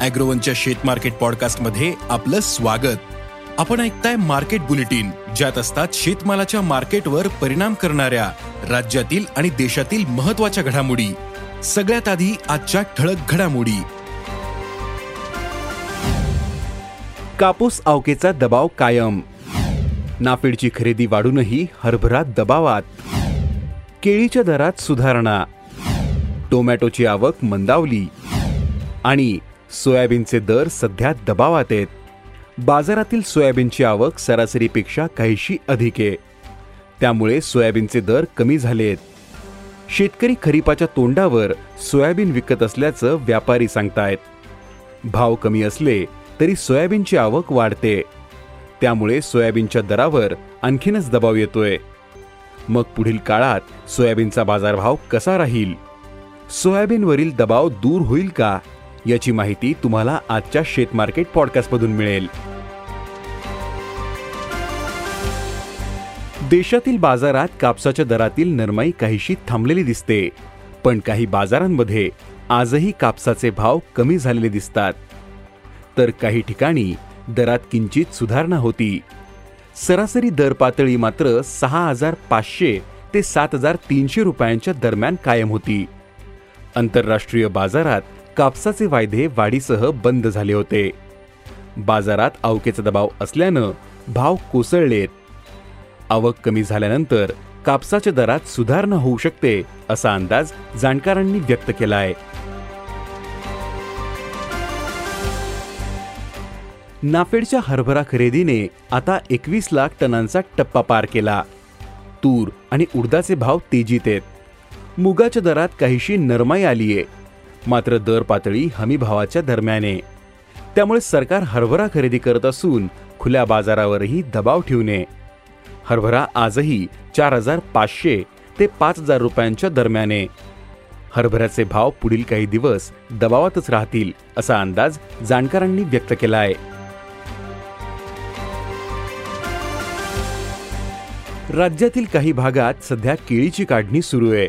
अॅग्रोवनच्या शेत मार्केट पॉडकास्टमध्ये आपलं स्वागत. आपण ऐकताय मार्केट बुलेटिन ज्यात असतात शेतमालाच्या मार्केटवर परिणाम करणाऱ्या राज्यातील आणि देशातील महत्त्वाच्या घडामोडी. सगळ्यात आधी आजच्या ठळक घडामोडी. कापूस अवकेचा दबाव कायम. नाफेडची खरेदी वाढूनही हरभरा दबावात. केळीच्या दरात सुधारणा. टोमॅटोची आवक मंदावली. आणि सोयाबीनचे दर सध्या दबावात आहेत. बाजारातील सोयाबीनची आवक सरासरीपेक्षा काहीशी अधिक आहे. त्यामुळे सोयाबीनचे दर कमी झाले आहेत. शेतकरी खरीपाच्या तोंडावर सोयाबीन विकत असल्याचं व्यापारी सांगतायत. भाव कमी असले तरी सोयाबीनची आवक वाढते. त्यामुळे सोयाबीनच्या दरावर आणखीनच दबाव येतोय. मग पुढील काळात सोयाबीनचा बाजारभाव कसा राहील? सोयाबीनवरील दबाव दूर होईल का? याची माहिती तुम्हाला आजच्या शेतमार्केट पॉडकास्टमधून मिळेल. देशातील बाजारात कापसाच्या दरातील नरमाई काहीशी थांबलेली दिसते पण काही बाजारांमध्ये आजही कापसाचे भाव कमी झालेले दिसतात. तर काही ठिकाणी दरात किंचित सुधारणा होती. सरासरी दर पातळी मात्र सहा हजार पाचशे ते सात हजार तीनशे रुपयांच्या दरम्यान कायम होती. आंतरराष्ट्रीय बाजारात कापसाचे वायदे वाढीसह बंद झाले होते. बाजारात अवकेचा दबाव असल्यानं भाव कोसळलेत. आवक कमी झाल्यानंतर कापसाच्या दरात सुधारणा होऊ शकते असा अंदाज जाणकारांनी व्यक्त केला आहे नाफेडच्या हरभरा खरेदीने आता एकवीस लाख टनांचा टप्पा पार केला. तूर आणि उडदाचे भाव तेजीत आहेत. मुगाच्या दरात काहीशी नरमाई आलीये. मात्र दर पातळी हमीभावाच्या दरम्याने. त्यामुळे सरकार हरभरा खरेदी करत असून खुल्या बाजारावरही दबाव ठेवणे. हरभरा आजही चार हजार पाचशे ते पाच हजार रुपयांच्या दरम्याने. हरभऱ्याचे भाव पुढील काही दिवस दबावातच राहतील असा अंदाज जाणकारांनी व्यक्त केला आहे राज्यातील काही भागात सध्या केळीची काढणी सुरू आहे.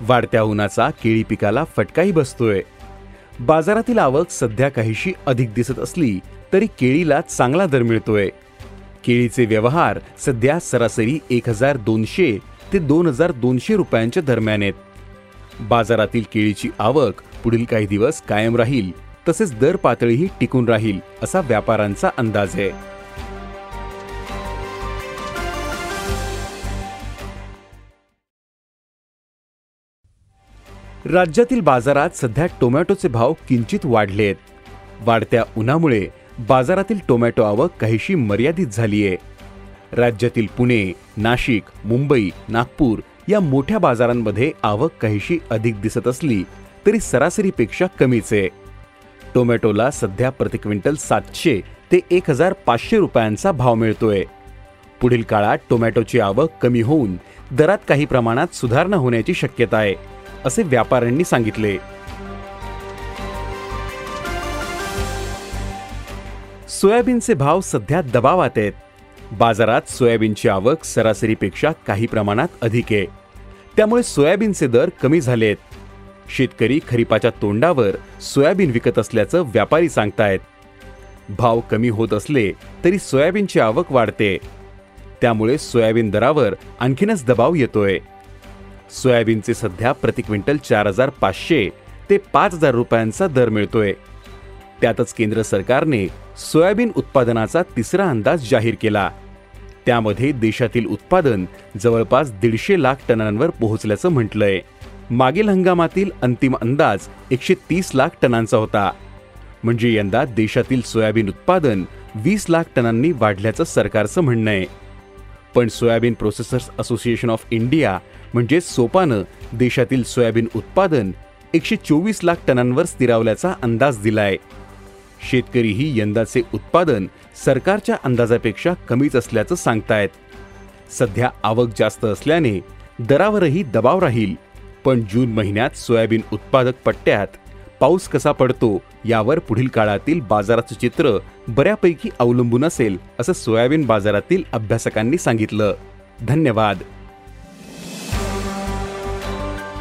वाढत्या उन्हाचा केळी पिकाला फटकाही बसतोय. बाजारातील आवक सध्या काहीशी अधिक दिसत असली तरी केळीला चांगला दर मिळतोय. केळीचे व्यवहार सध्या सरासरी एक हजार दोनशे ते दोन हजार दोनशे रुपयांच्या दरम्यान आहेत. बाजारातील केळीची आवक पुढील काही दिवस कायम राहील तसेच दर पातळीही टिकून राहील असा व्यापाऱ्यांचा अंदाज आहे. राज्यातील बाजारात सध्या टोमॅटोचे भाव किंचित वाढले आहेत वाढत्या उन्हामुळे बाजारातील टोमॅटो आवक काहीशी मर्यादित झाली आहे राज्यातील पुणे नाशिक मुंबई नागपूर या मोठ्या बाजारांमध्ये आवक काहीशी अधिक दिसत असली तरी सरासरीपेक्षा कमीच. आहे टोमॅटोला सध्या प्रति क्विंटल सातशे ते एक हजार पाचशे रुपयांचा भाव मिळतोय. पुढील काळात टोमॅटोची आवक कमी होऊन दरात काही प्रमाणात सुधारणा होण्याची शक्यता आहे. असे व्यापाऱ्यांनी सांगितले. सोयाबीनचे भाव सध्या दबावात आहेत. बाजारात सोयाबीनची आवक सरासरीपेक्षा काही प्रमाणात अधिक आहे. त्यामुळे सोयाबीनचे दर कमी झालेत. शेतकरी खरीपाच्या तोंडावर सोयाबीन विकत असल्याचं व्यापारी सांगतायत. भाव कमी होत असले तरी सोयाबीनची आवक वाढते. त्यामुळे सोयाबीन दरावर आणखीनच दबाव येतोय. सोयाबीनचे सध्या प्रति क्विंटल चार हजार पाचशे ते पाच हजार रुपयांचा दर मिळतोय. त्यातच केंद्र सरकारने सोयाबीन उत्पादनाचा तिसरा अंदाज जाहीर केला. त्यामध्ये देशातील उत्पादन जवळपास दीडशे लाख टनांवर पोहोचल्याचं म्हटलंय. मागील हंगामातील अंतिम अंदाज एकशे तीस लाख टनांचा होता. म्हणजे यंदा देशातील सोयाबीन उत्पादन वीस लाख टनांनी वाढल्याचं सरकारचं म्हणणं आहे. पण soybean processors association of India म्हणजे सोपानं देशातील सोयाबीन उत्पादन एकशे चोवीस लाख टनांवर स्थिरावल्याचा अंदाज दिलाय. शेतकरीही यंदाचे उत्पादन सरकारच्या अंदाजापेक्षा कमीच असल्याचं सांगतायत. सध्या आवक जास्त असल्याने दरावरही दबाव राहील पण जून महिन्यात सोयाबीन उत्पादक पट्ट्यात पाऊस कसा पडतो यावर पुढील काळातील बाजाराचं चित्र बऱ्यापैकी अवलंबून असेल असं सोयाबीन बाजारातील अभ्यासकांनी सांगितलं. धन्यवाद.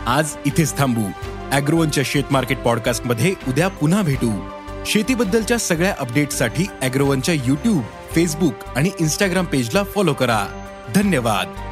आज इथेच थांबू. अॅग्रोवनच्या शेत मार्केट पॉडकास्टमध्ये उद्या पुन्हा भेटू. शेतीबद्दलच्या सगळ्या अपडेटसाठी अॅग्रोवनच्या युट्यूब फेसबुक आणि इन्स्टाग्राम पेजला फॉलो करा. धन्यवाद.